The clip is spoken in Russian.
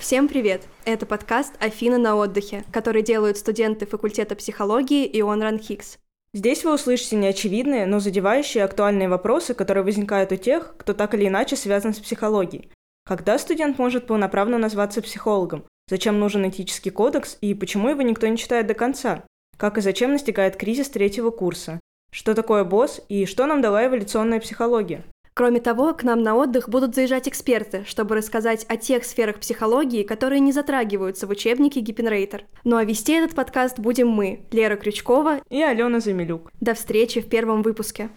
Всем привет! Это подкаст «Афина на отдыхе», который делают студенты факультета психологии и Онран Хикс. Здесь вы услышите неочевидные, но задевающие актуальные вопросы, которые возникают у тех, кто так или иначе связан с психологией. Когда студент может полноправно назваться психологом? Зачем нужен этический кодекс и почему его никто не читает до конца? Как и зачем настигает кризис третьего курса? Что такое босс и что нам дала эволюционная психология? Кроме того, к нам на отдых будут заезжать эксперты, чтобы рассказать о тех сферах психологии, которые не затрагиваются в учебнике Гиппенрейтер. Ну а вести этот подкаст будем мы, Лера Крючкова и Алена Замилюк. До встречи в первом выпуске.